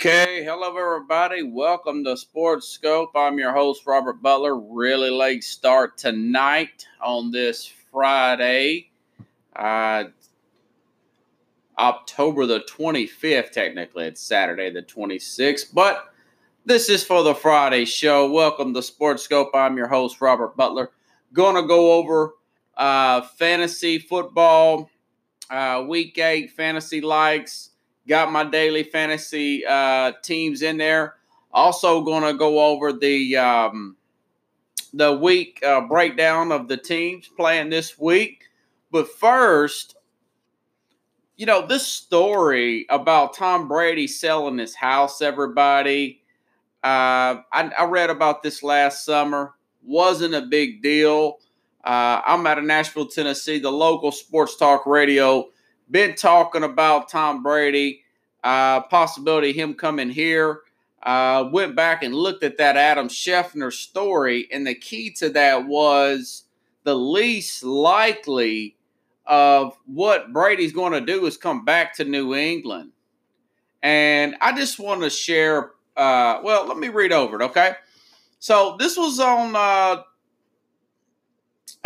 Okay, hello everybody. Welcome to Sports Scope. I'm your host Robert Butler. Really late start tonight on this Friday, uh, October the 25th. Technically, it's Saturday the 26th, but this is for the Friday show. Welcome to Sports Scope. I'm your host Robert Butler. To go over uh, fantasy football, uh, week eight fantasy likes Got my daily fantasy uh, teams in there. Also, going to go over the um, the week uh, breakdown of the teams playing this week. But first, you know, this story about Tom Brady selling his house, everybody. Uh, I, I, read about this last summer. Wasn't a big deal. Uh, I'm out of Nashville, Tennessee. The local sports talk radio been talking about Tom Brady, uh, possibility him coming here. Uh, went back and looked at that Adam Schefter story, and the key to that was the least likely of what Brady's going to do is come back to New England. And I just want to share. Uh, well, let me read over it, okay? So this was on uh,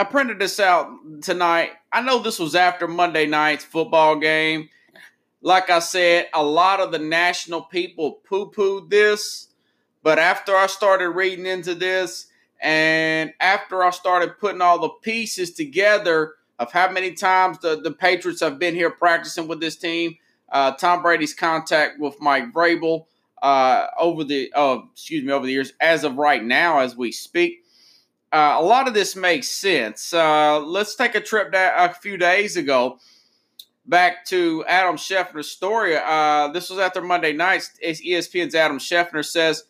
I printed this out tonight. I know this was after Monday night's football game. Like I said, a lot of the national people poo pooed this. But after I started reading into this and after I started putting all the pieces together of how many times the, the Patriots have been here practicing with this team, uh, Tom Brady's contact with Mike Vrabel uh, over the uh, excuse me over the years, as of right now, as we speak, uh, a lot of this makes sense. Uh, let's take a trip a few days ago back to Adam Schefter's story. Uh, this was after Monday night. ESPN's Adam Schefter says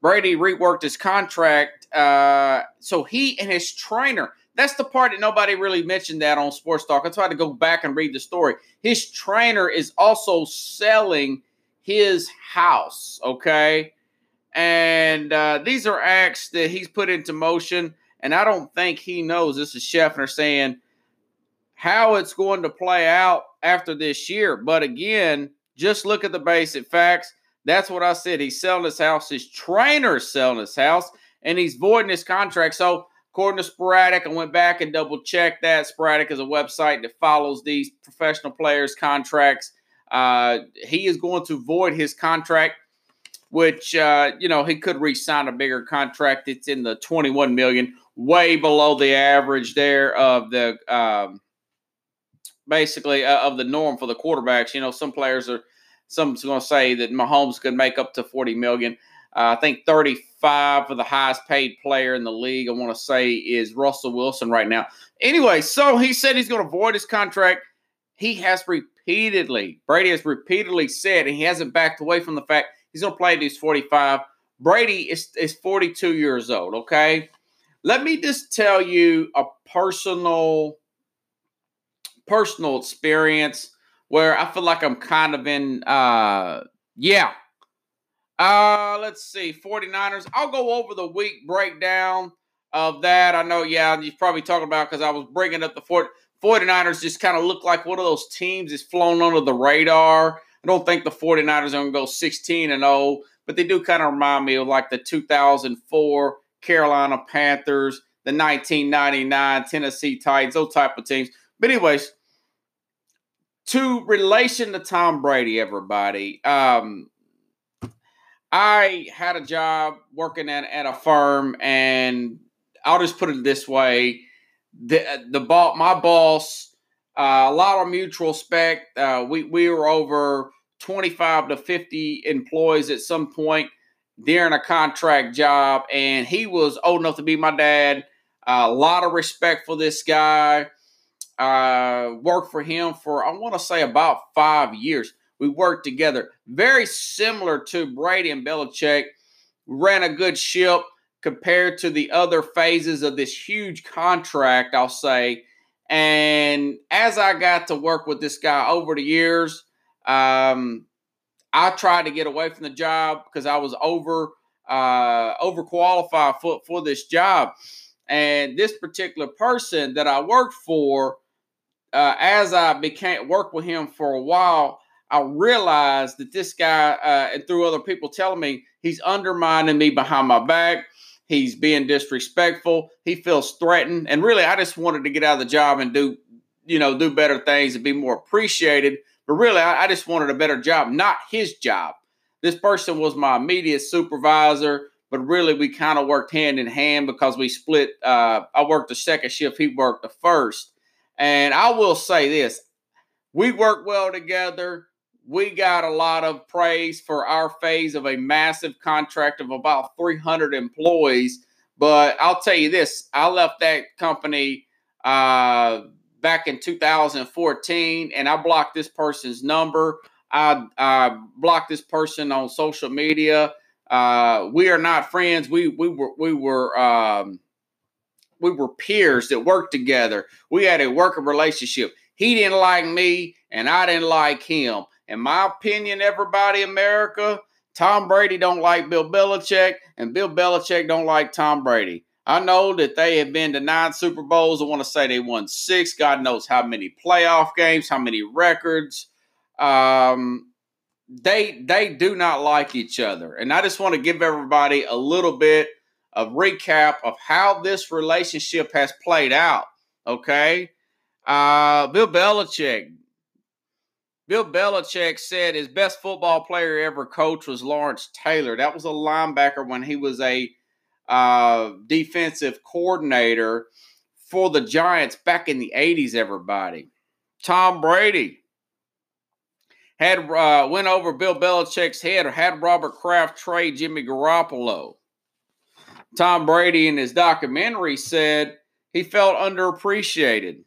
Brady reworked his contract. Uh, so he and his trainer, that's the part that nobody really mentioned that on Sports Talk. I tried to go back and read the story. His trainer is also selling his house, okay? And uh, these are acts that he's put into motion. And I don't think he knows this is Schefter saying how it's going to play out after this year. But again, just look at the basic facts. That's what I said. He's selling his house. His trainer's selling his house, and he's voiding his contract. So, according to Spotrac, I went back and double checked that. Spotrac is a website that follows these professional players' contracts. Uh, he is going to void his contract which uh, you know he could re-sign a bigger contract. It's in the 21 million, way below the average there of the um, basically uh, of the norm for the quarterbacks. You know, some players are some's going to say that Mahomes could make up to 40 million. Uh, I think 35 for the highest paid player in the league. I want to say is Russell Wilson right now. Anyway, so he said he's going to void his contract. He has repeatedly, Brady has repeatedly said, and he hasn't backed away from the fact He's going to play these 45. Brady is, is 42 years old, okay? Let me just tell you a personal personal experience where I feel like I'm kind of in uh yeah. Uh let's see, 49ers. I'll go over the week breakdown of that. I know, yeah, you're probably talking about because I was bringing up the 40, 49ers just kind of look like one of those teams that's flown under the radar. I don't think the 49ers are going to go 16 and 0, but they do kind of remind me of like the 2004 Carolina Panthers, the 1999 Tennessee Titans, those type of teams. But anyways, to relation to Tom Brady, everybody, um, I had a job working at, at a firm, and I'll just put it this way: the the ball, my boss, uh, a lot of mutual respect. Uh, we we were over 25 to 50 employees at some point during a contract job, and he was old enough to be my dad. Uh, a lot of respect for this guy. Uh, worked for him for I want to say about five years. We worked together, very similar to Brady and Belichick. Ran a good ship compared to the other phases of this huge contract. I'll say, and as I got to work with this guy over the years, um, I tried to get away from the job because I was over uh, overqualified for for this job. And this particular person that I worked for, uh, as I became worked with him for a while, I realized that this guy, uh, and through other people telling me, he's undermining me behind my back. He's being disrespectful. He feels threatened. And really, I just wanted to get out of the job and do, you know, do better things and be more appreciated. But really, I, I just wanted a better job, not his job. This person was my immediate supervisor, but really, we kind of worked hand in hand because we split. Uh, I worked the second shift, he worked the first. And I will say this we work well together we got a lot of praise for our phase of a massive contract of about 300 employees. But I'll tell you this I left that company uh, back in 2014 and I blocked this person's number. I, I blocked this person on social media. Uh, we are not friends. We we were we were um, we were peers that worked together. We had a working relationship. He didn't like me, and I didn't like him in my opinion, everybody America, Tom Brady don't like Bill Belichick, and Bill Belichick don't like Tom Brady. I know that they have been to nine Super Bowls. I want to say they won six. God knows how many playoff games, how many records. Um, they they do not like each other, and I just want to give everybody a little bit of recap of how this relationship has played out. Okay, uh, Bill Belichick Bill Belichick said his best football player ever coached was Lawrence Taylor. That was a linebacker when he was a uh, defensive coordinator for the Giants back in the 80s, everybody. Tom Brady had uh, went over Bill Belichick's head or had Robert Kraft trade Jimmy Garoppolo. Tom Brady in his documentary said he felt underappreciated.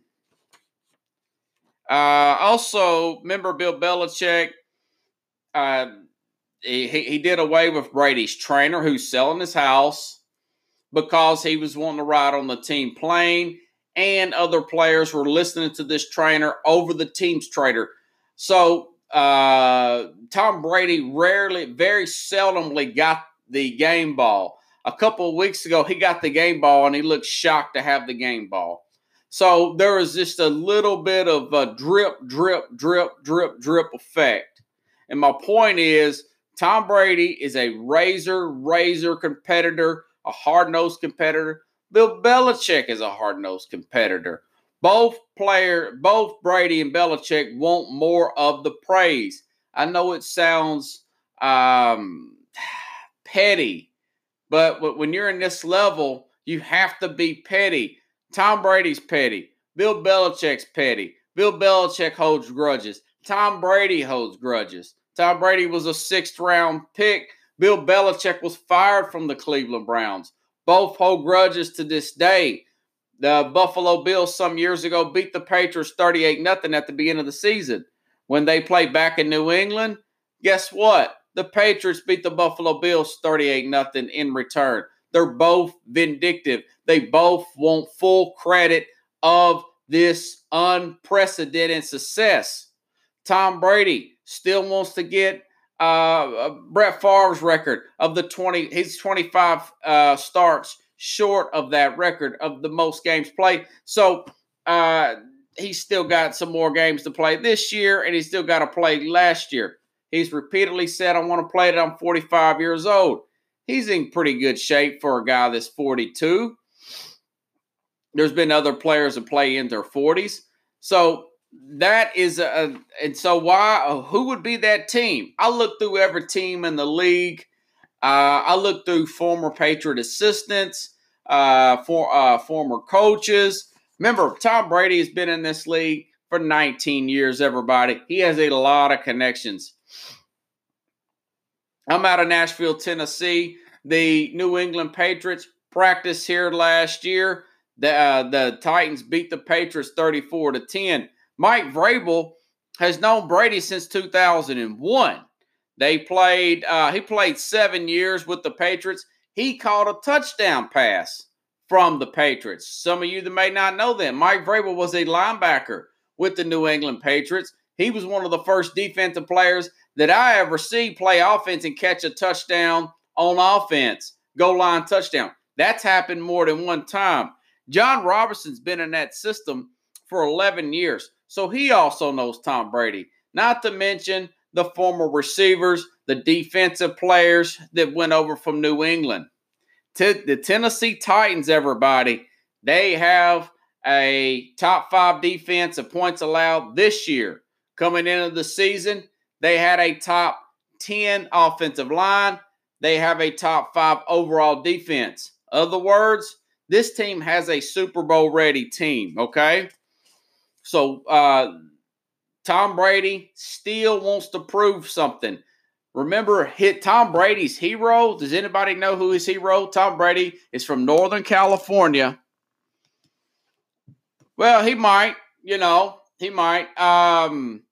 Uh, also, remember Bill Belichick? Uh, he, he did away with Brady's trainer who's selling his house because he was wanting to ride on the team plane, and other players were listening to this trainer over the team's trainer. So uh, Tom Brady rarely, very seldomly got the game ball. A couple of weeks ago, he got the game ball and he looked shocked to have the game ball. So there was just a little bit of a drip, drip, drip, drip, drip effect. And my point is, Tom Brady is a razor, razor competitor, a hard nosed competitor. Bill Belichick is a hard nosed competitor. Both player, both Brady and Belichick want more of the praise. I know it sounds um, petty, but when you're in this level, you have to be petty. Tom Brady's petty. Bill Belichick's petty. Bill Belichick holds grudges. Tom Brady holds grudges. Tom Brady was a sixth round pick. Bill Belichick was fired from the Cleveland Browns. Both hold grudges to this day. The Buffalo Bills some years ago beat the Patriots 38 0 at the beginning of the season. When they played back in New England, guess what? The Patriots beat the Buffalo Bills 38 0 in return. They're both vindictive. They both want full credit of this unprecedented success. Tom Brady still wants to get uh, uh Brett Favre's record of the 20, his 25 uh, starts short of that record of the most games played. So uh, he's still got some more games to play this year, and he's still got to play last year. He's repeatedly said, I want to play it. I'm 45 years old he's in pretty good shape for a guy that's 42. There's been other players that play in their 40s. So that is a, and so why, uh, who would be that team? I look through every team in the league. Uh, I look through former Patriot assistants, uh, for uh, former coaches. Remember, Tom Brady has been in this league for 19 years. Everybody, he has a lot of connections. I'm out of Nashville, Tennessee. The New England Patriots practiced here last year. The, uh, the Titans beat the Patriots 34 to 10. Mike Vrabel has known Brady since 2001. They played. Uh, he played seven years with the Patriots. He caught a touchdown pass from the Patriots. Some of you that may not know that Mike Vrabel was a linebacker with the New England Patriots. He was one of the first defensive players that I ever see play offense and catch a touchdown on offense, goal line touchdown. That's happened more than one time. Jon Robinson's been in that system for 11 years, so he also knows Tom Brady. not to mention the former receivers, the defensive players that went over from New England. T- the Tennessee Titans, everybody, they have a top five defense of points allowed this year. Coming into the season, they had a top 10 offensive line. They have a top five overall defense. Other words, this team has a Super Bowl ready team, okay? So uh, Tom Brady still wants to prove something. Remember, hit Tom Brady's hero. Does anybody know who his hero? Tom Brady is from Northern California. Well, he might, you know, he might. Um,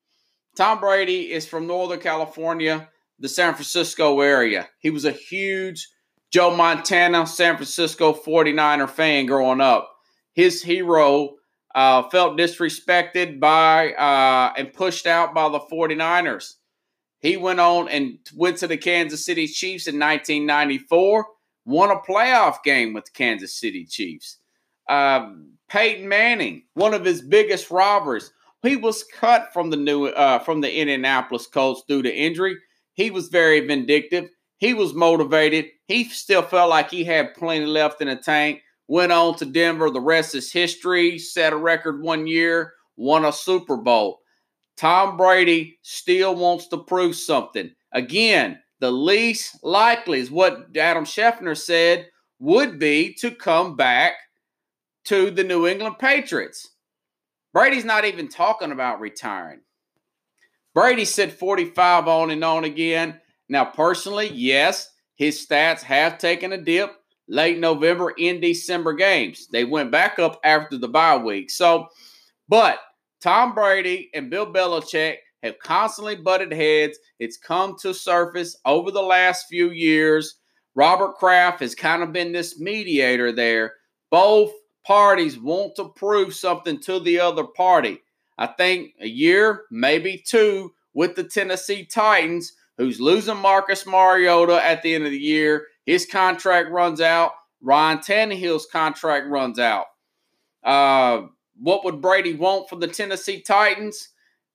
Tom Brady is from Northern California, the San Francisco area. He was a huge Joe Montana, San Francisco 49er fan growing up. His hero uh, felt disrespected by uh, and pushed out by the 49ers. He went on and went to the Kansas City Chiefs in 1994, won a playoff game with the Kansas City Chiefs. Um, Peyton Manning, one of his biggest robbers, he was cut from the new uh, from the Indianapolis Colts due to injury. He was very vindictive. He was motivated. He still felt like he had plenty left in the tank. Went on to Denver. The rest is history. Set a record one year. Won a Super Bowl. Tom Brady still wants to prove something. Again, the least likely is what Adam Schefter said would be to come back to the New England Patriots. Brady's not even talking about retiring. Brady said 45 on and on again. Now, personally, yes, his stats have taken a dip late November in December games. They went back up after the bye week. So, but Tom Brady and Bill Belichick have constantly butted heads. It's come to surface over the last few years. Robert Kraft has kind of been this mediator there. Both parties want to prove something to the other party. I think a year, maybe two, with the Tennessee Titans, who's losing Marcus Mariota at the end of the year. His contract runs out. Ryan Tannehill's contract runs out. Uh, what would Brady want from the Tennessee Titans?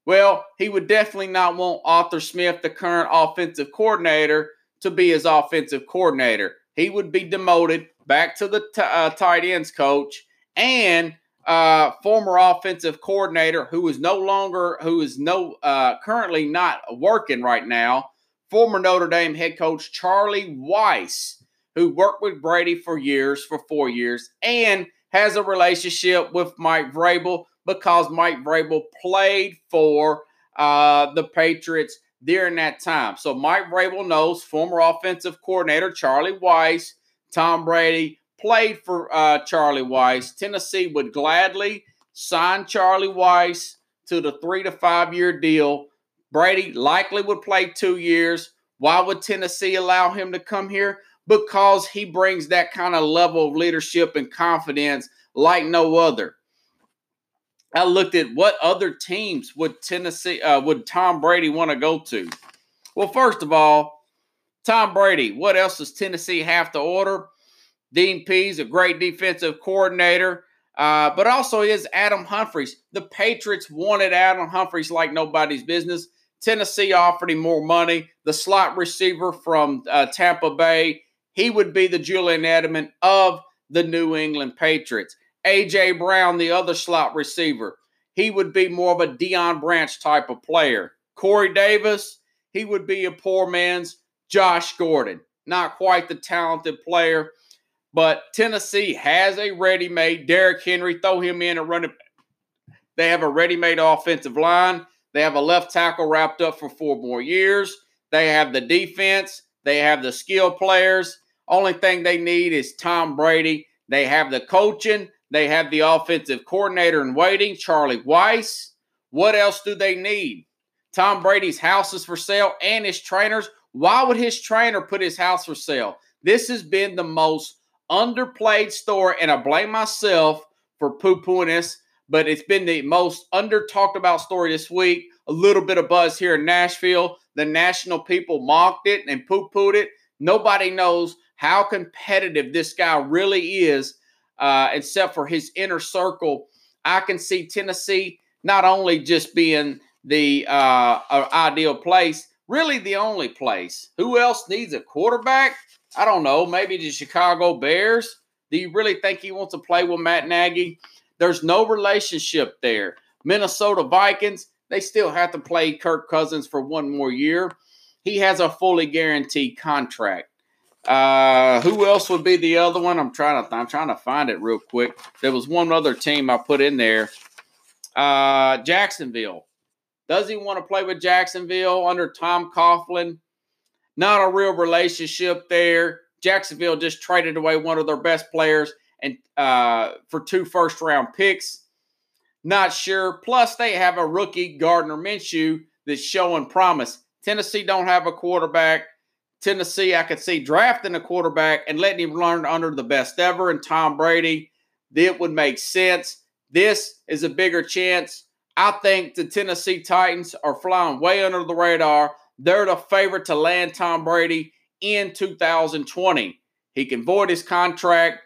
Well, he would definitely not want Arthur Smith, the current offensive coordinator, to be his offensive coordinator. He would be demoted back to the t- uh, tight ends coach and uh, former offensive coordinator who is no longer, who is no uh, currently not working right now, former Notre Dame head coach Charlie Weis, who worked with Brady for years, for four years, and has a relationship with Mike Vrabel because Mike Vrabel played for uh, the Patriots during that time. So Mike Vrabel knows former offensive coordinator Charlie Weis, Tom Brady played for uh, Charlie Weis. Tennessee would gladly sign Charlie Weis to the three to five year deal. Brady likely would play two years. Why would Tennessee allow him to come here? because he brings that kind of level of leadership and confidence like no other. I looked at what other teams would Tennessee uh, would Tom Brady want to go to. Well, first of all, Tom Brady. What else does Tennessee have to order? Dean Pees, a great defensive coordinator, uh, but also is Adam Humphries. The Patriots wanted Adam Humphries like nobody's business. Tennessee offered him more money. The slot receiver from uh, Tampa Bay he would be the Julian Edelman of the New England Patriots. A.J. Brown, the other slot receiver, he would be more of a Deion Branch type of player. Corey Davis, he would be a poor man's Josh Gordon. Not quite the talented player, but Tennessee has a ready made Derrick Henry. Throw him in and run it. They have a ready made offensive line. They have a left tackle wrapped up for four more years. They have the defense. They have the skill players. Only thing they need is Tom Brady. They have the coaching, they have the offensive coordinator in waiting, Charlie Weis. What else do they need? Tom Brady's house is for sale and his trainers. Why would his trainer put his house for sale? This has been the most underplayed story, and I blame myself for poo pooing this, but it's been the most under talked about story this week. A little bit of buzz here in Nashville. The national people mocked it and poo pooed it. Nobody knows how competitive this guy really is, uh, except for his inner circle. I can see Tennessee not only just being the uh, ideal place, really the only place. Who else needs a quarterback? I don't know. Maybe the Chicago Bears. Do you really think he wants to play with Matt Nagy? There's no relationship there. Minnesota Vikings, they still have to play Kirk Cousins for one more year. He has a fully guaranteed contract. Uh, who else would be the other one? I'm trying to I'm trying to find it real quick. There was one other team I put in there. Uh, Jacksonville. Does he want to play with Jacksonville under Tom Coughlin? Not a real relationship there. Jacksonville just traded away one of their best players and uh, for two first round picks. Not sure. Plus, they have a rookie Gardner Minshew that's showing promise. Tennessee don't have a quarterback. Tennessee, I could see drafting a quarterback and letting him learn under the best ever and Tom Brady. It would make sense. This is a bigger chance. I think the Tennessee Titans are flying way under the radar. They're the favorite to land Tom Brady in 2020. He can void his contract.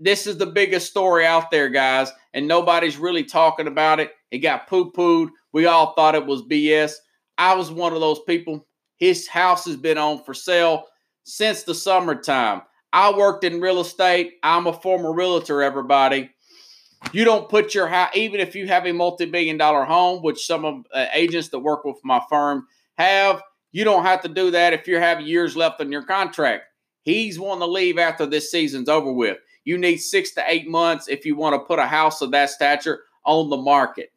This is the biggest story out there, guys, and nobody's really talking about it. It got poo pooed. We all thought it was BS. I was one of those people. His house has been on for sale since the summertime. I worked in real estate. I'm a former realtor, everybody. You don't put your house, even if you have a multi billion dollar home, which some of uh, agents that work with my firm have, you don't have to do that if you have years left on your contract. He's wanting to leave after this season's over with. You need six to eight months if you want to put a house of that stature on the market.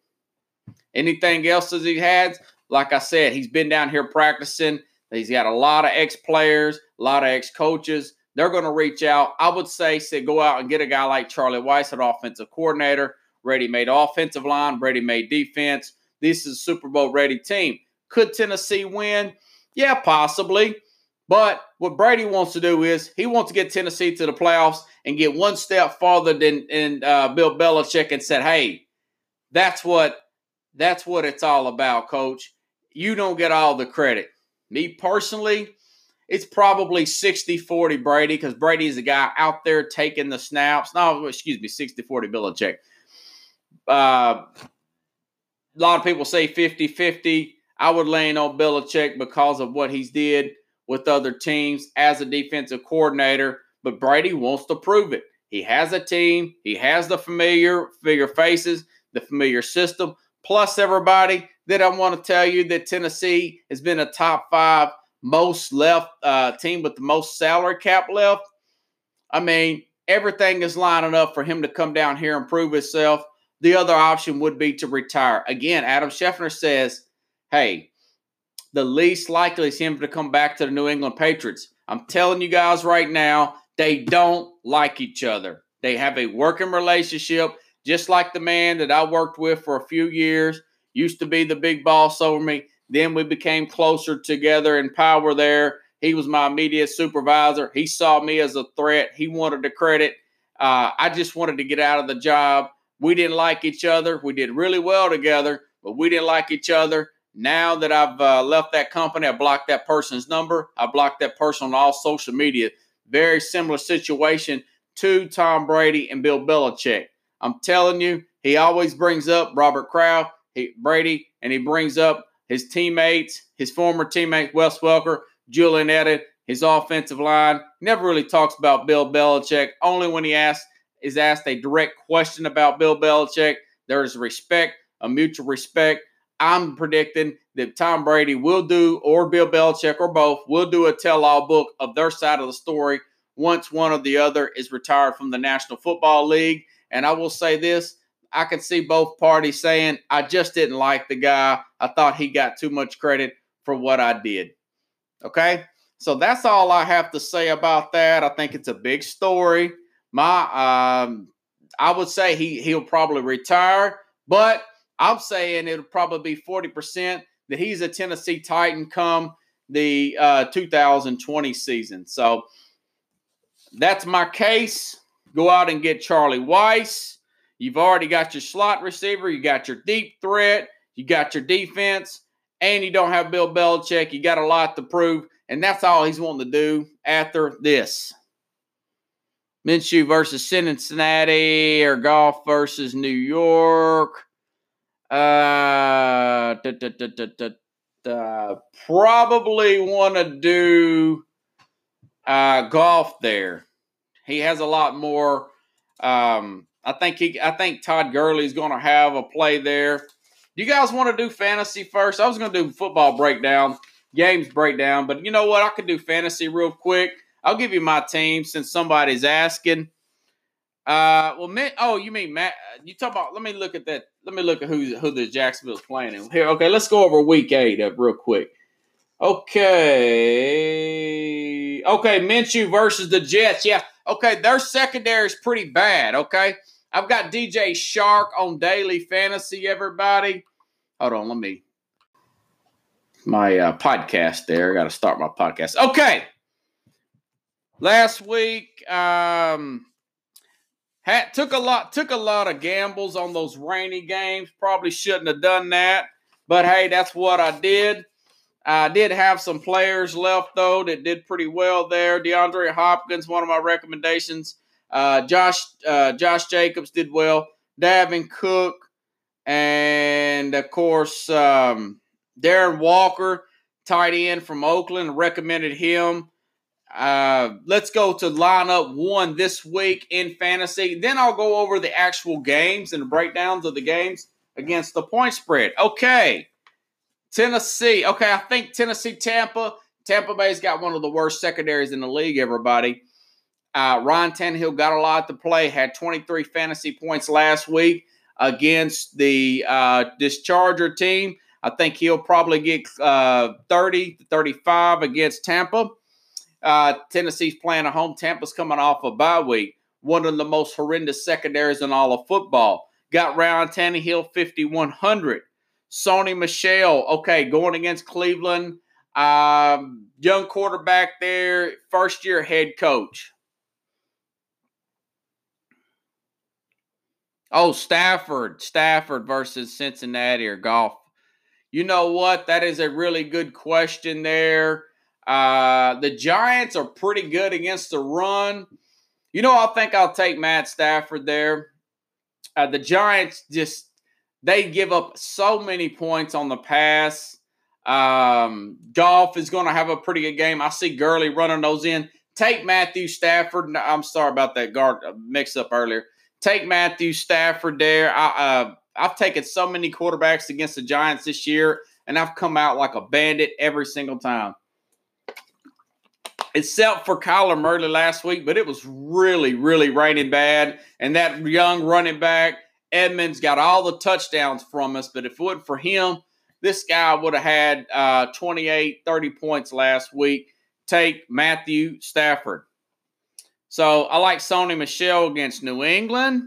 Anything else that he has? Like I said, he's been down here practicing. He's got a lot of ex players, a lot of ex coaches. They're going to reach out. I would say, say, go out and get a guy like Charlie Weis, an offensive coordinator, ready made offensive line, ready made defense. This is a Super Bowl ready team. Could Tennessee win? Yeah, possibly. But what Brady wants to do is he wants to get Tennessee to the playoffs and get one step farther than, uh, Bill Belichick and said, "Hey, that's what that's what it's all about, Coach. You don't get all the credit. Me personally, it's probably 60-40 Brady because Brady's the guy out there taking the snaps. No, excuse me, 60-40 Belichick. Uh, a lot of people say 50-50. I would lean on Belichick because of what he's did with other teams as a defensive coordinator. But Brady wants to prove it. He has a team. He has the familiar figure faces, the familiar system. Plus, everybody that I want to tell you that Tennessee has been a top five most left uh, team with the most salary cap left. I mean, everything is lining up for him to come down here and prove himself. The other option would be to retire. Again, Adam Schefter says hey, the least likely is him to come back to the New England Patriots. I'm telling you guys right now, they don't like each other. They have a working relationship, just like the man that I worked with for a few years, used to be the big boss over me. Then we became closer together in power there. He was my immediate supervisor. He saw me as a threat. He wanted the credit. Uh, I just wanted to get out of the job. We didn't like each other. We did really well together, but we didn't like each other. Now that I've uh, left that company, I blocked that person's number. I blocked that person on all social media. Very similar situation to Tom Brady and Bill Belichick. I'm telling you, he always brings up Robert Kraft, he, Brady, and he brings up his teammates, his former teammate Wes Welker, Julian Edelman, his offensive line. Never really talks about Bill Belichick. Only when he asks is asked a direct question about Bill Belichick. There is respect, a mutual respect. I'm predicting that Tom Brady will do, or Bill Belichick, or both, will do a tell all book of their side of the story once one or the other is retired from the National Football League. And I will say this I can see both parties saying, I just didn't like the guy. I thought he got too much credit for what I did. Okay. So that's all I have to say about that. I think it's a big story. My, um, I would say he he'll probably retire, but I'm saying it'll probably be 40% that he's a Tennessee Titan come the uh, 2020 season. So that's my case. Go out and get Charlie Weis. You've already got your slot receiver, you got your deep threat, you got your defense, and you don't have Bill Belichick. You got a lot to prove, and that's all he's wanting to do after this. Minshew versus Cincinnati or Goff versus New York. Uh, uh, probably want to do uh, Goff there. He has a lot more. Um, I think he. I think Todd Gurley's going to have a play there. Do you guys want to do fantasy first? I was going to do football breakdown, games breakdown, but you know what? I could do fantasy real quick. I'll give you my team since somebody's asking. Uh, well, Matt, oh, you mean Matt? You talk about? Let me look at that. Let me look at who who the Jacksonville's playing in here. Okay, let's go over Week Eight uh, real quick. Okay, okay, Minshew versus the Jets. Yeah, okay, their secondary is pretty bad. Okay, I've got DJ Chark on daily fantasy. Everybody, hold on, let me my uh, podcast there. I got to start my podcast. Okay, last week. Um, had, took a lot took a lot of gambles on those rainy games. Probably shouldn't have done that, but hey, that's what I did. I did have some players left though that did pretty well there. DeAndre Hopkins, one of my recommendations. Uh, Josh uh, Josh Jacobs did well. Dalvin Cook, and of course um, Darren Waller, tight end from Oakland, recommended him. Uh, let's go to lineup one this week in fantasy. Then I'll go over the actual games and the breakdowns of the games against the point spread. Okay. Tennessee. Okay, I think Tennessee, Tampa. Tampa Bay's got one of the worst secondaries in the league, everybody. Uh, Ryan Tannehill got a lot to play, had 23 fantasy points last week against the uh, this Charger team. I think he'll probably get uh, 30 to 35 against Tampa. Uh, Tennessee's playing at home. Tampa's coming off a bye week. One of the most horrendous secondaries in all of football. Got Ryan Tannehill 5,100. Sony Michel, okay, going against Cleveland. Um, young quarterback there, first year head coach. Oh, Stafford, Stafford versus Cincinnati or Goff. You know what? That is a really good question there. Uh, the Giants are pretty good against the run. You know, I think I'll take Matt Stafford there. Uh, the Giants just they give up so many points on the pass. Um, Goff is going to have a pretty good game. I see Gurley running those in. Take Matthew Stafford. I'm sorry about that guard uh, mix up earlier. Take Matthew Stafford there. I, uh, I've taken so many quarterbacks against the Giants this year, and I've come out like a bandit every single time except for Kyler Murray last week, but it was really, really raining bad. And that young running back, Edmonds, got all the touchdowns from us. But if it wasn't for him, this guy would have had uh, 28, 30 points last week. Take Matthew Stafford. So I like Sony Michel against New England.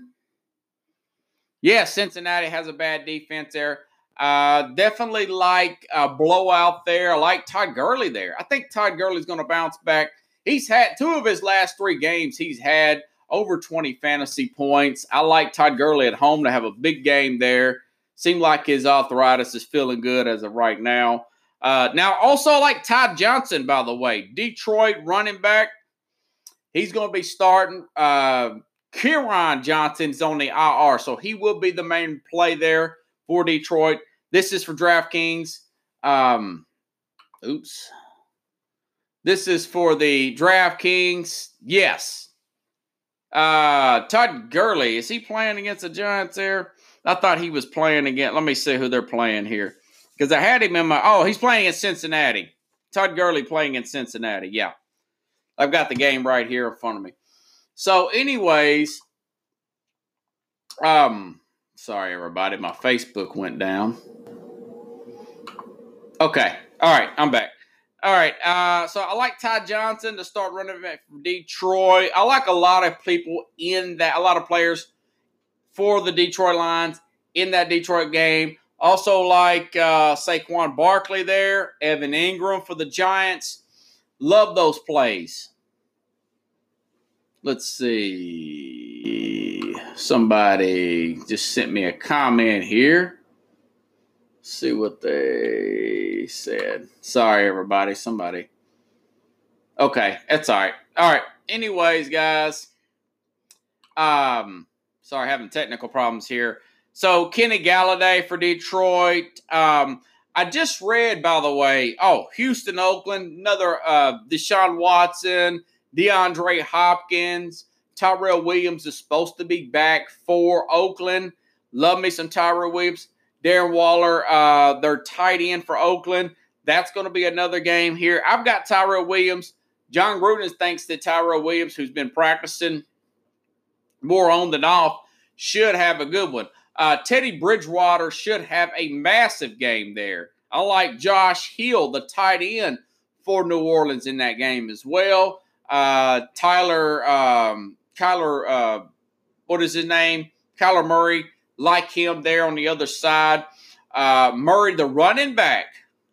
Yeah, Cincinnati has a bad defense there. Uh, definitely like a blowout there. I like Todd Gurley there. I think Todd Gurley's going to bounce back. He's had two of his last three games, he's had over 20 fantasy points. I like Todd Gurley at home to have a big game there. Seemed like his arthritis is feeling good as of right now. Uh, now, also like Todd Johnson, by the way, Detroit running back. He's going to be starting. Uh, Kerryon Johnson's on the IR, so he will be the main play there for Detroit. This is for DraftKings. Um, oops. This is for the DraftKings. Yes. Uh, Todd Gurley, is he playing against the Giants there? I thought he was playing against. Let me see who they're playing here. Because I had him in my. Oh, he's playing in Cincinnati. Todd Gurley playing in Cincinnati. Yeah. I've got the game right here in front of me. So, anyways, um, Sorry, everybody. My Facebook went down. Okay. All right. I'm back. All right. Uh, so I like Ty Johnson to start running back from Detroit. I like a lot of people in that, a lot of players for the Detroit Lions in that Detroit game. Also like uh, Saquon Barkley there, Evan Engram for the Giants. Love those plays. Let's see. Somebody just sent me a comment here. Let's see what they said. Sorry, everybody. Somebody. Okay, that's all right. All right. Anyways, guys. Um, sorry, having technical problems here. So Kenny Golladay for Detroit. Um, I just read, by the way, oh, Houston, Oakland, another uh, Deshaun Watson, DeAndre Hopkins, Tyrell Williams is supposed to be back for Oakland. Love me some Tyrell Williams. Darren Waller, uh, their tight end for Oakland. That's going to be another game here. I've got Tyrell Williams. Jon Gruden thinks that Tyrell Williams, who's been practicing more on than off, should have a good one. Uh, Teddy Bridgewater should have a massive game there. I like Josh Hill, the tight end for New Orleans in that game as well. Uh, Tyler, um, Kyler, uh, what is his name? Kyler Murray, like him there on the other side. Uh, Murray, the running back.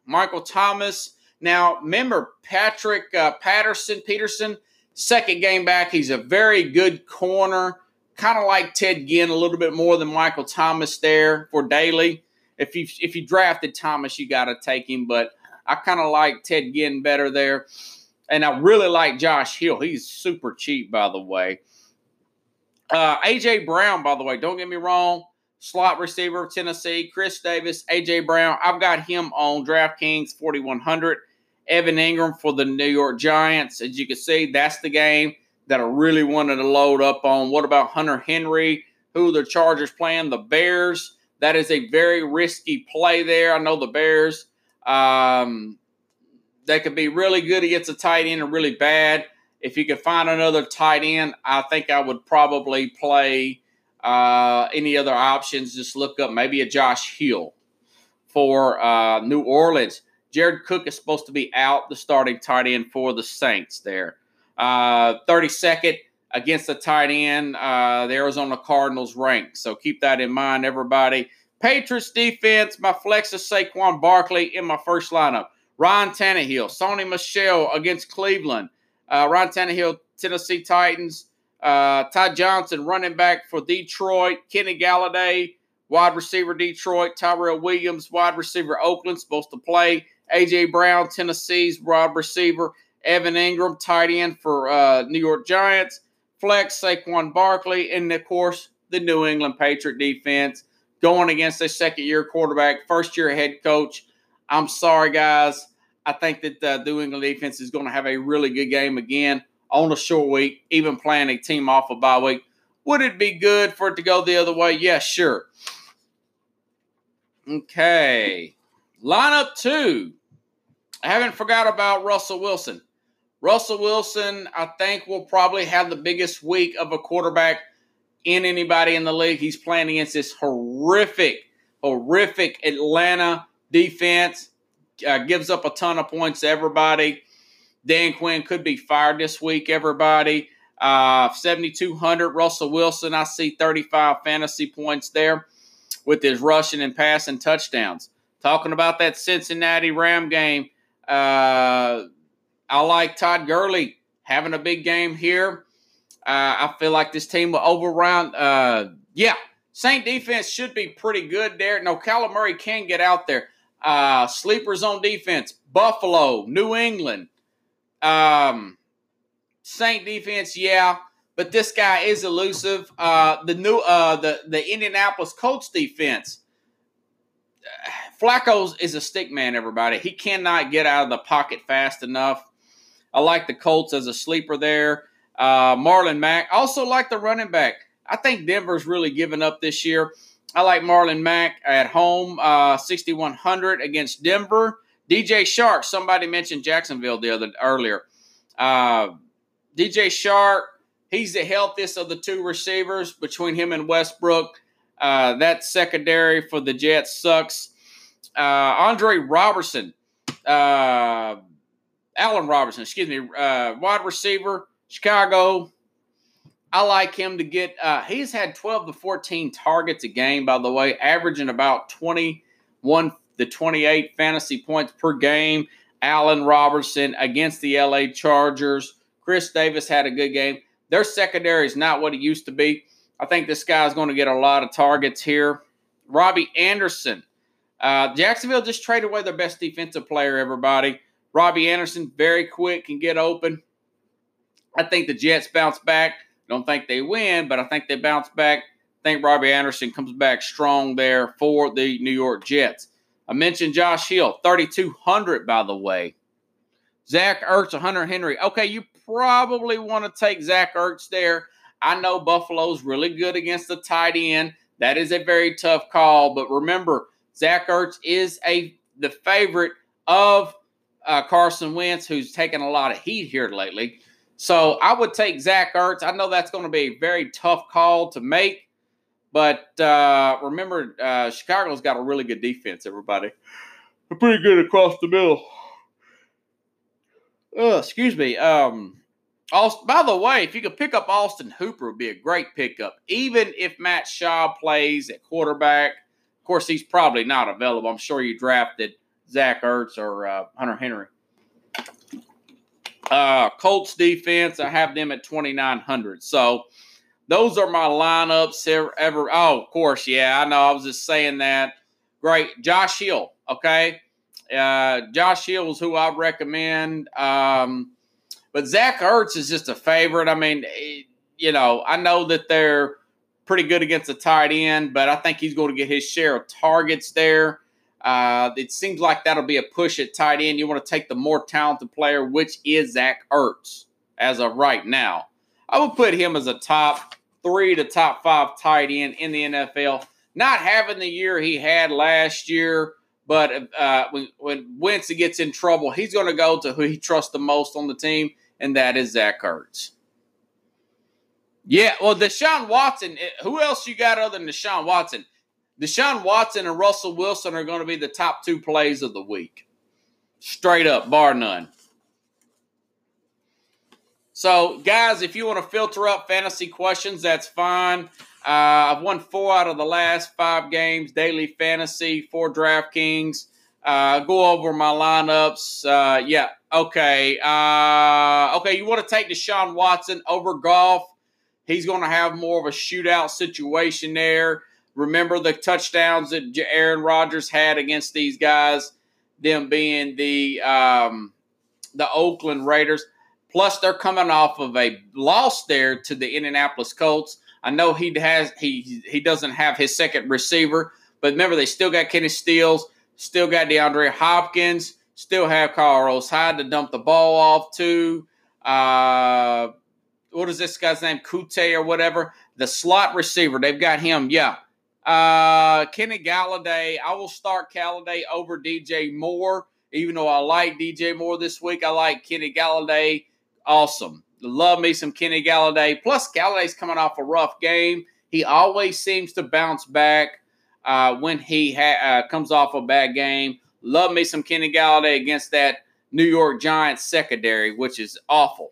Michael Thomas. Now, remember Patrick uh, Patterson, Peterson, second game back. He's a very good corner kind of like Ted Ginn a little bit more than Michael Thomas there for Daly. If you if you drafted Thomas, you got to take him, but I kind of like Ted Ginn better there, and I really like Josh Hill. He's super cheap, by the way. Uh, AJ Brown, by the way, don't get me wrong, slot receiver of Tennessee, Chris Davis, AJ Brown. I've got him on DraftKings 4100. Evan Engram for the New York Giants. As you can see, that's the game that I really wanted to load up on. What about Hunter Henry? Who the Chargers playing? The Bears. That is a very risky play there. I know the Bears. Um, they could be really good against a tight end and really bad. If you could find another tight end, I think I would probably play uh, any other options. Just look up maybe a Josh Hill for uh, New Orleans. Jared Cook is supposed to be out, the starting tight end for the Saints there. Uh, 32nd against the tight end, uh, the Arizona Cardinals rank. So keep that in mind, everybody. Patriots defense, my flex is Saquon Barkley in my first lineup. Ryan Tannehill, Sony Michel against Cleveland. Uh, Ryan Tannehill, Tennessee Titans. Uh, Ty Johnson, running back for Detroit. Kenny Golladay, wide receiver Detroit. Tyrell Williams, wide receiver Oakland, supposed to play. A.J. Brown, Tennessee's wide receiver. Evan Engram, tight end for uh, New York Giants, flex Saquon Barkley, and of course the New England Patriot defense going against a second year quarterback, first year head coach. I'm sorry, guys. I think that the New England defense is going to have a really good game again on a short week, even playing a team off a bye week. Would it be good for it to go the other way? Yes, yeah, sure. Okay. Lineup two. I haven't forgot about Russell Wilson. Russell Wilson, I think, will probably have the biggest week of a quarterback in anybody in the league. He's playing against this horrific, horrific Atlanta defense. Uh, gives up a ton of points to everybody. Dan Quinn could be fired this week, everybody. Uh, 7,200. Russell Wilson, I see 35 fantasy points there with his rushing and passing touchdowns. Talking about that Cincinnati Ram game. Uh, I like Todd Gurley having a big game here. Uh, I feel like this team will overround. Uh, yeah, Saint defense should be pretty good there. No, Kyler Murray can get out there. Uh, sleepers on defense: Buffalo, New England. Um, Saint defense, yeah, but this guy is elusive. Uh, the new, uh, the the Indianapolis Colts defense. Flacco is a stick man. Everybody, he cannot get out of the pocket fast enough. I like the Colts as a sleeper there. Uh, Marlon Mack. Also like the running back. I think Denver's really given up this year. I like Marlon Mack at home, uh, 6,100 against Denver. DJ Chark. Somebody mentioned Jacksonville the other earlier. Uh, DJ Chark. He's the healthiest of the two receivers between him and Westbrook. Uh, that secondary for the Jets sucks. Uh, Andre Robertson. Uh, Allen Robertson, excuse me, uh, wide receiver, Chicago. I like him to get. Uh, he's had 12 to 14 targets a game, by the way, averaging about 21 to 28 fantasy points per game. Allen Robinson against the LA Chargers. Chris Davis had a good game. Their secondary is not what it used to be. I think this guy is going to get a lot of targets here. Robbie Anderson. Uh, Jacksonville just traded away their best defensive player, everybody. Robbie Anderson, very quick, can get open. I think the Jets bounce back. Don't think they win, but I think they bounce back. I think Robbie Anderson comes back strong there for the New York Jets. I mentioned Josh Hill, 3,200, by the way. Zach Ertz, Hunter Henry. Okay, you probably want to take Zach Ertz there. I know Buffalo's really good against the tight end. That is a very tough call. But remember, Zach Ertz is a the favorite of uh, Carson Wentz, who's taken a lot of heat here lately. So I would take Zach Ertz. I know that's going to be a very tough call to make, but uh, remember, uh, Chicago's got a really good defense. Everybody, they're pretty good across the middle. Uh, excuse me. Um, Austin, by the way, if you could pick up Austin Hooper, would be a great pickup. Even if Matt Schaub plays at quarterback, of course he's probably not available. I'm sure you drafted Zach Ertz or uh, Hunter Henry. Uh, Colts defense, I have them at 2,900. So those are my lineups ever, ever. Oh, of course, yeah, I know. I was just saying that. Great. Josh Hill, okay? Uh, Josh Hill is who I recommend. Um, but Zach Ertz is just a favorite. I mean, eh, you know, I know that they're pretty good against the tight end, but I think he's going to get his share of targets there. Uh, it seems like that'll be a push at tight end. You want to take the more talented player, which is Zach Ertz as of right now. I would put him as a top three to top five tight end in the NFL. Not having the year he had last year, but uh, when, when Wentz gets in trouble, he's going to go to who he trusts the most on the team, and that is Zach Ertz. Yeah, well, Deshaun Watson. Eh, who else you got other than Deshaun Watson? Deshaun Watson and Russell Wilson are going to be the top two plays of the week. Straight up, bar none. So, guys, if you want to filter up fantasy questions, that's fine. Uh, I've won four out of the last five games, daily fantasy for DraftKings. Uh, go over my lineups. Uh, yeah, okay. Uh, okay, you want to take Deshaun Watson over Goff? He's going to have more of a shootout situation there. Remember the touchdowns that Aaron Rodgers had against these guys, them being the um, the Oakland Raiders. Plus, they're coming off of a loss there to the Indianapolis Colts. I know he has he he doesn't have his second receiver, but remember they still got Kenny Stills, still got DeAndre Hopkins, still have Carlos Hyde to dump the ball off to. Uh, what is this guy's name? Kute or whatever. The slot receiver. They've got him. Yeah. Uh, Kenny Golladay, I will start Golladay over DJ Moore. Even though I like DJ Moore this week, I like Kenny Golladay. Awesome. Love me some Kenny Golladay. Plus, Golladay's coming off a rough game. He always seems to bounce back uh, when he ha- uh, comes off a bad game. Love me some Kenny Golladay against that New York Giants secondary, which is awful.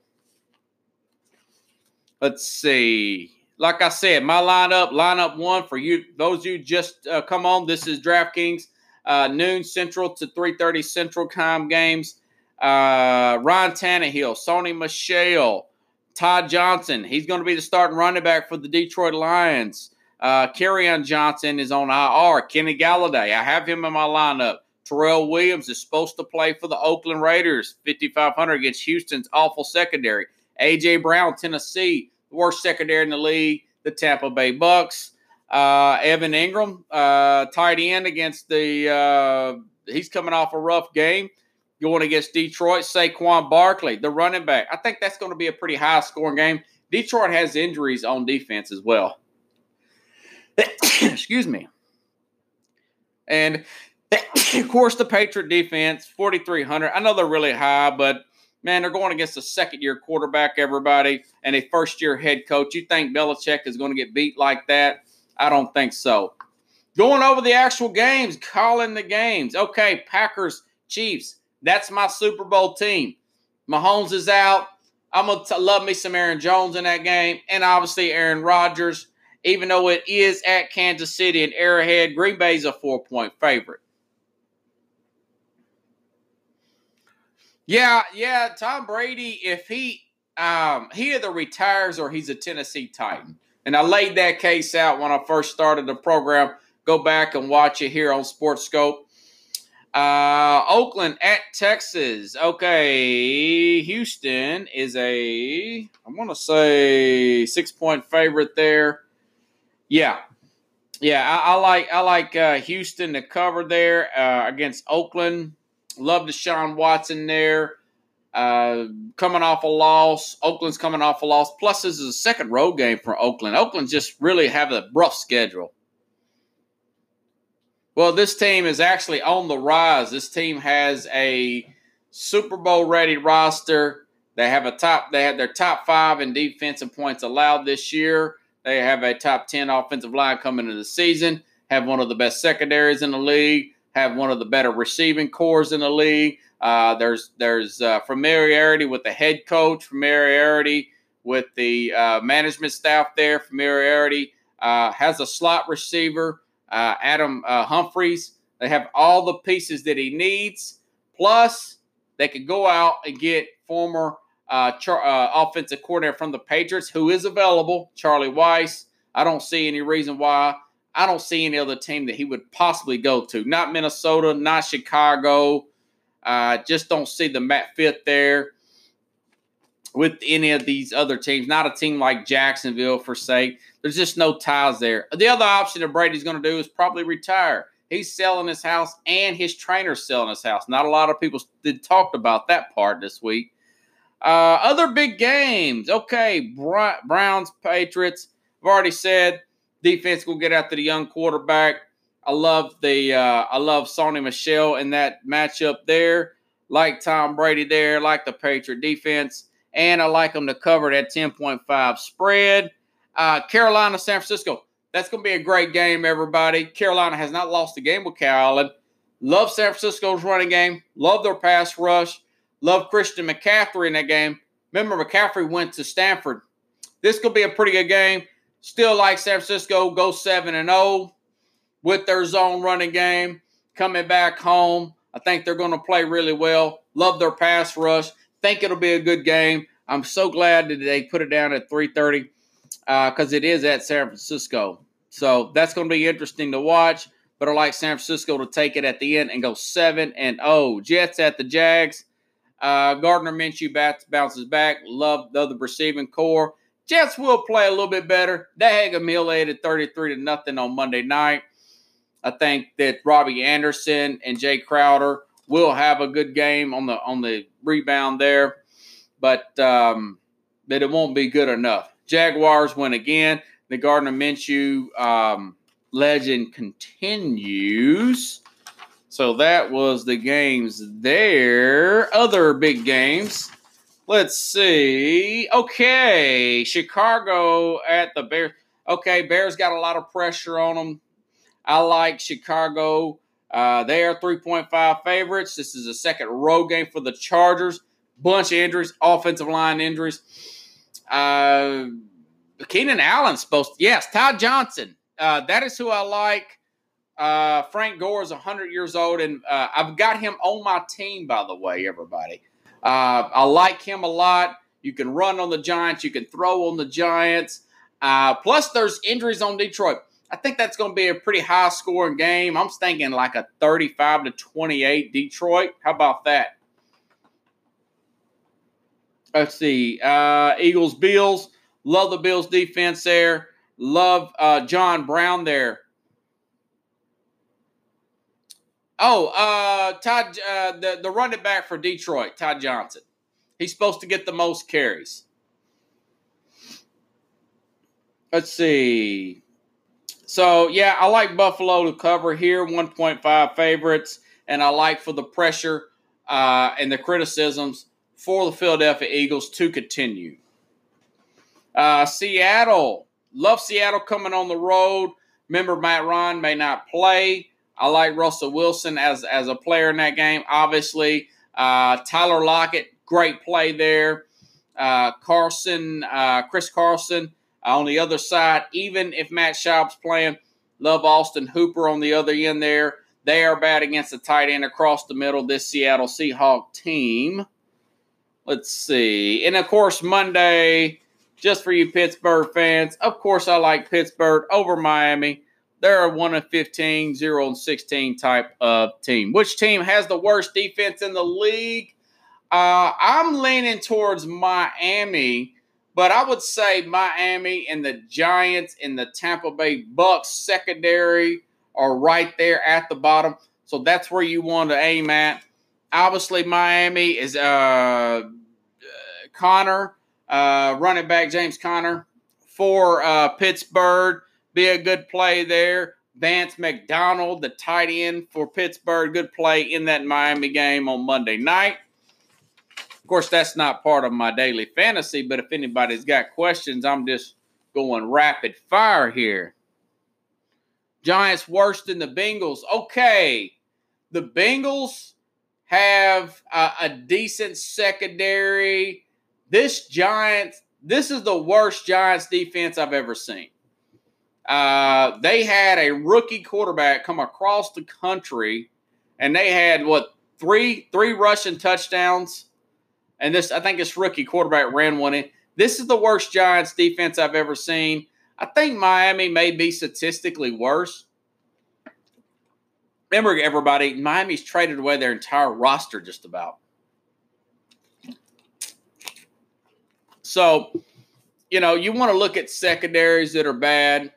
Let's see. Like I said, my lineup, lineup one for you, those you just uh, come on. This is DraftKings, uh, noon Central to 3:30 Central time games. Uh, Ryan Tannehill, Sony Michel, Todd Johnson. He's going to be the starting running back for the Detroit Lions. Uh, Johnson is on IR. Kenny Golladay, I have him in my lineup. Terrell Williams is supposed to play for the Oakland Raiders, 5,500 against Houston's awful secondary. A.J. Brown, Tennessee, worst secondary in the league. The Tampa Bay Bucks. Uh, Evan Engram, uh, tight end against the. Uh, he's coming off a rough game going against Detroit. Saquon Barkley, the running back. I think that's going to be a pretty high scoring game. Detroit has injuries on defense as well. Excuse me. And of course, the Patriot defense, 4,300. I know they're really high, but man, they're going against a second year quarterback, everybody, and a first year head coach. You think Belichick is going to get beat like that? I don't think so. Going over the actual games, calling the games. Okay, Packers, Chiefs. That's my Super Bowl team. Mahomes is out. I'm gonna love me some Aaron Jones in that game, and obviously Aaron Rodgers. Even though it is at Kansas City and Arrowhead, Green Bay's a four point favorite. Yeah, yeah, Tom Brady. If he um, he either retires or he's a Tennessee Titan, and I laid that case out when I first started the program. Go back and watch it here on Sports Scope. Uh, Oakland at Texas. Okay, Houston is a I'm gonna say six point favorite there. Yeah, yeah, I, I like I like uh, Houston to cover there uh, against Oakland. Love Deshaun Watson there. Uh, coming off a loss. Oakland's coming off a loss. Plus, this is a second road game for Oakland. Oakland just really have a rough schedule. Well, this team is actually on the rise. This team has a Super Bowl ready roster. They have a top. They had their top five in defensive points allowed this year. They have a top ten offensive line coming into the season. Have one of the best secondaries in the league. Have one of the better receiving cores in the league. Uh, there's there's uh, familiarity with the head coach, familiarity with the uh, management staff there, familiarity. Uh, has a slot receiver, uh, Adam uh, Humphries. They have all the pieces that he needs. Plus, they could go out and get former char- offensive coordinator from the Patriots, who is available, Charlie Weis. I don't see any reason why. I don't see any other team that he would possibly go to. Not Minnesota, not Chicago. I uh, just don't see the Matt fit there with any of these other teams. Not a team like Jacksonville, for sake. There's just no ties there. The other option that Brady's going to do is probably retire. He's selling his house and his trainer's selling his house. Not a lot of people did talked about that part this week. Uh, other big games. Okay, Browns, Patriots. I've already said defense will get after the young quarterback. I love the uh, I love Sony Michel in that matchup there. Like Tom Brady there, like the Patriot defense, and I like them to cover that 10.5 spread. Uh, Carolina, San Francisco. That's going to be a great game, everybody. Carolina has not lost a game with Carolina. Love San Francisco's running game. Love their pass rush. Love Christian McCaffrey in that game. Remember, McCaffrey went to Stanford. This could be a pretty good game. Still like San Francisco, go 7 and 0 with their zone running game coming back home. I think they're going to play really well. Love their pass rush. Think it'll be a good game. I'm so glad that they put it down at 3:30 because uh, it is at San Francisco. So that's going to be interesting to watch. But I like San Francisco to take it at the end and go seven and zero. Oh. Jets at the Jags. Uh, Gardner Minshew bounces back. Love the other receiving corps. Jets will play a little bit better. They had humiliated 33 to nothing on Monday night. I think that Robbie Anderson and Jay Crowder will have a good game on the on the rebound there, but um, that it won't be good enough. Jaguars win again. The Gardner Minshew um, legend continues. So that was the games there. Other big games. Let's see. Okay, Chicago at the Bears. Okay, Bears got a lot of pressure on them I like Chicago. Uh, they are 3.5 favorites. This is a second road game for the Chargers. Bunch of injuries, offensive line injuries. Uh, Keenan Allen's supposed to, yes, Todd Johnson. Uh, that is who I like. Uh, Frank Gore is 100 years old, and uh, I've got him on my team, by the way, everybody. Uh, I like him a lot. You can run on the Giants, you can throw on the Giants. Uh, plus, there's injuries on Detroit. I think that's going to be a pretty high scoring game. I'm thinking like a 35 to 28 Detroit. How about that? Let's see. Uh, Eagles, Bills. Love the Bills defense there. Love uh, John Brown there. Oh, uh, Todd, uh, the, the running back for Detroit, Todd Johnson. He's supposed to get the most carries. Let's see. So yeah, I like Buffalo to cover here, 1.5 favorites, and I like for the pressure uh, and the criticisms for the Philadelphia Eagles to continue. Uh, Seattle, love Seattle coming on the road. Remember, Matt Ryan may not play. I like Russell Wilson as as a player in that game. Obviously, uh, Tyler Lockett, great play there. Uh, Carson, uh, Chris Carson on the other side, even if Matt Schaub's playing, love Austin Hooper on the other end there. They are bad against the tight end across the middle, this Seattle Seahawk team. Let's see. And of course, Monday, just for you Pittsburgh fans, of course, I like Pittsburgh over Miami. They're a 1 of 15, 0 and 16 type of team. Which team has the worst defense in the league? Uh, I'm leaning towards Miami But I would say Miami and the Giants and the Tampa Bay Bucks secondary are right there at the bottom. So that's where you want to aim at. Obviously, Miami is uh, Conner, uh, running back James Conner for uh, Pittsburgh. Be a good play there. Vance McDonald, the tight end for Pittsburgh, good play in that Miami game on Monday night. Of course, that's not part of my daily fantasy, but if anybody's got questions, I'm just going rapid fire here. Giants worse than the Bengals. Okay, the Bengals have a, a decent secondary. This Giants, this is the worst Giants defense I've ever seen. Uh, they had a rookie quarterback come across the country, and they had what three three rushing touchdowns, and this I think this rookie quarterback ran one in. This is the worst Giants defense I've ever seen. I think Miami may be statistically worse. Remember, everybody, Miami's traded away their entire roster just about. So, you know, you want to look at secondaries that are bad.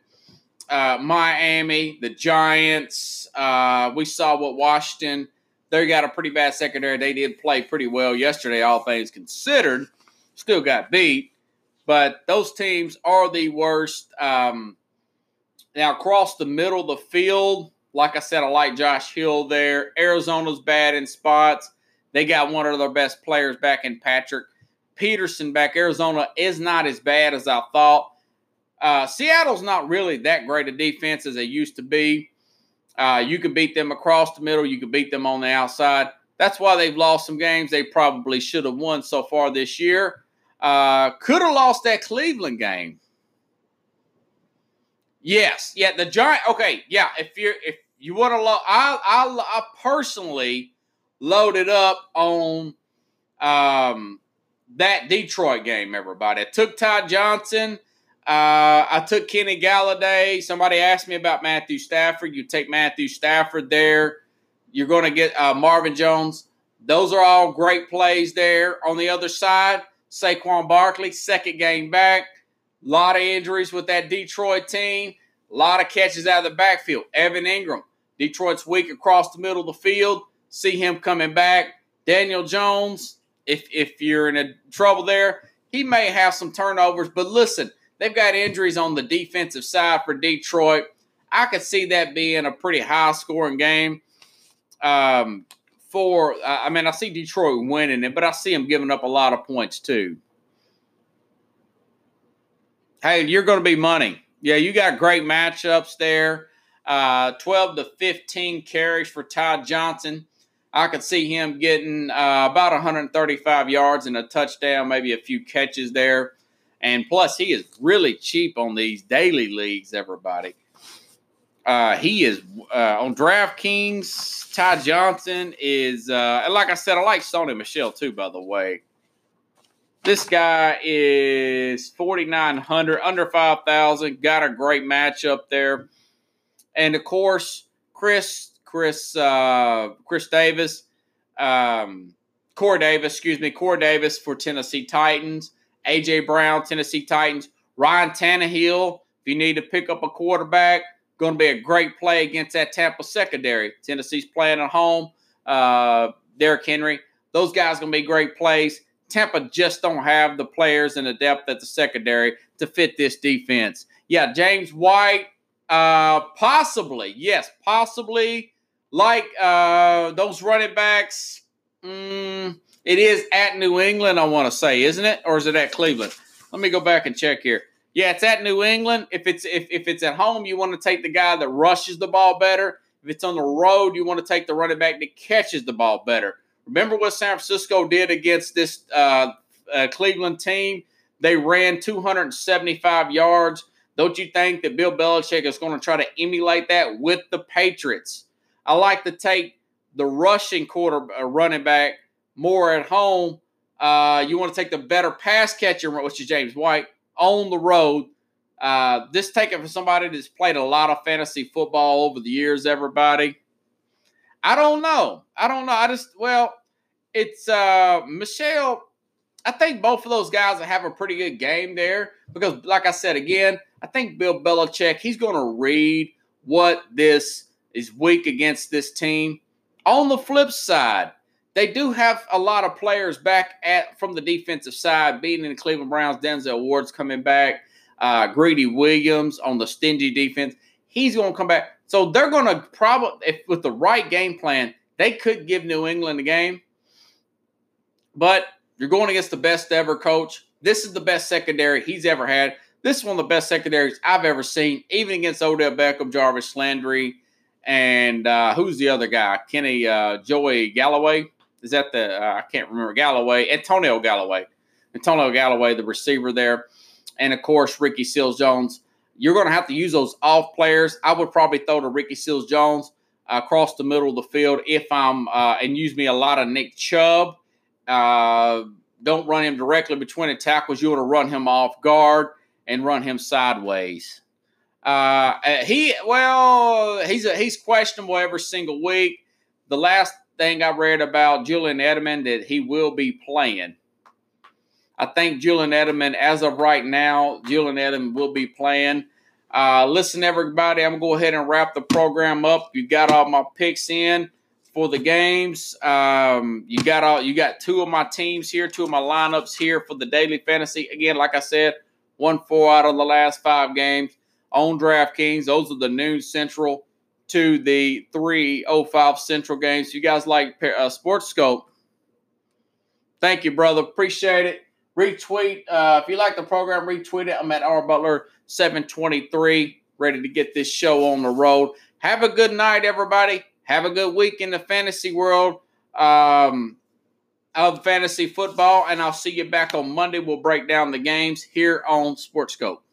Uh, Miami, the Giants. Uh, we saw what Washington. They got a pretty bad secondary. They did play pretty well yesterday, all things considered. Still got beat, but those teams are the worst. Um, now, across the middle of the field, like I said, I like Josh Hill there. Arizona's bad in spots. They got one of their best players back in Patrick Peterson back. Arizona is not as bad as I thought. Uh, Seattle's not really that great a defense as they used to be. Uh, you can beat them across the middle. You can beat them on the outside. That's why they've lost some games they probably should have won so far this year. Uh, could have lost that Cleveland game. Yes, yeah, the Giant. Okay, yeah. If you're if you want to, lo- I, I I personally loaded up on um that Detroit game. Everybody, I took Ty Johnson. Uh, I took Kenny Golladay. Somebody asked me about Matthew Stafford. You take Matthew Stafford there. You're going to get uh, Marvin Jones. Those are all great plays there. On the other side, Saquon Barkley, second game back. A lot of injuries with that Detroit team. A lot of catches out of the backfield. Evan Engram, Detroit's weak across the middle of the field. See him coming back. Daniel Jones, if if you're in trouble there, he may have some turnovers. But listen, they've got injuries on the defensive side for Detroit. I could see that being a pretty high scoring game. Um, for I mean, I see Detroit winning it, but I see them giving up a lot of points too. Hey, you're going to be money. Yeah, you got great matchups there. Uh, 12 to 15 carries for Ty Johnson. I could see him getting uh, about 135 yards and a touchdown, maybe a few catches there. And plus, he is really cheap on these daily leagues, everybody. Uh, he is uh, on DraftKings. Ty Johnson is, uh, like I said, I like Sony Michel too, by the way. This guy is 4,900, under 5,000. Got a great matchup there. And of course, Chris, Chris, uh, Chris Davis, um, Corey Davis, excuse me, Corey Davis for Tennessee Titans. AJ Brown, Tennessee Titans. Ryan Tannehill, if you need to pick up a quarterback, going to be a great play against that Tampa secondary. Tennessee's playing at home. Uh, Derrick Henry, those guys going to be great plays. Tampa just don't have the players and the depth at the secondary to fit this defense. Yeah, James White, uh, possibly, yes, possibly. Like uh, those running backs, mm, it is at New England, I want to say, isn't it? Or is it at Cleveland? Let me go back and check here. Yeah, it's at New England. If it's if, if it's at home, you want to take the guy that rushes the ball better. If it's on the road, you want to take the running back that catches the ball better. Remember what San Francisco did against this uh, uh, Cleveland team? They ran 275 yards. Don't you think that Bill Belichick is going to try to emulate that with the Patriots? I like to take the rushing quarter uh, running back more at home. Uh, you want to take the better pass catcher, which is James White, on the road. Uh, this take it for somebody that's played a lot of fantasy football over the years, everybody. I don't know. I don't know. I just, well, it's uh, Michel. I think both of those guys will have a pretty good game there because, like I said again, I think Bill Belichick he's going to read what this is weak against this team. On the flip side, they do have a lot of players back at from the defensive side, beating the Cleveland Browns. Denzel Ward's coming back. Uh, Greedy Williams on the stingy defense. He's going to come back. So they're going to probably, if with the right game plan, they could give New England a game. But you're going against the best ever coach. This is the best secondary he's ever had. This is one of the best secondaries I've ever seen, even against Odell Beckham, Jarvis Landry, and uh, who's the other guy? Kenny uh, Joey Galloway. Is that the uh, I can't remember Galloway? Antonio Galloway. Antonio Galloway, the receiver there, and of course Ricky Seals Jones. You're going to have to use those off players. I would probably throw to Ricky Seals Jones across the middle of the field if I'm uh, and use me a lot of Nick Chubb. Uh, don't run him directly between the tackles. You want to run him off guard and run him sideways. Uh, he well, he's a, he's questionable every single week. The last thing I read about Julian Edelman that he will be playing. I think Julian Edelman, as of right now, Julian Edelman will be playing. Uh, listen, everybody, I'm gonna go ahead and wrap the program up. You got all my picks in for the games. Um, you got all you got two of my teams here, two of my lineups here for the daily fantasy. Again, like I said, one four out of the last five games on DraftKings. Those are the noon central to the 305 Central games. You guys like uh, Sports Scope? Thank you, brother. Appreciate it. Retweet. Uh, if you like the program, retweet it. I'm at R Butler 723, ready to get this show on the road. Have a good night, everybody. Have a good week in the fantasy world um, of fantasy football, and I'll see you back on Monday. We'll break down the games here on Sports Scope.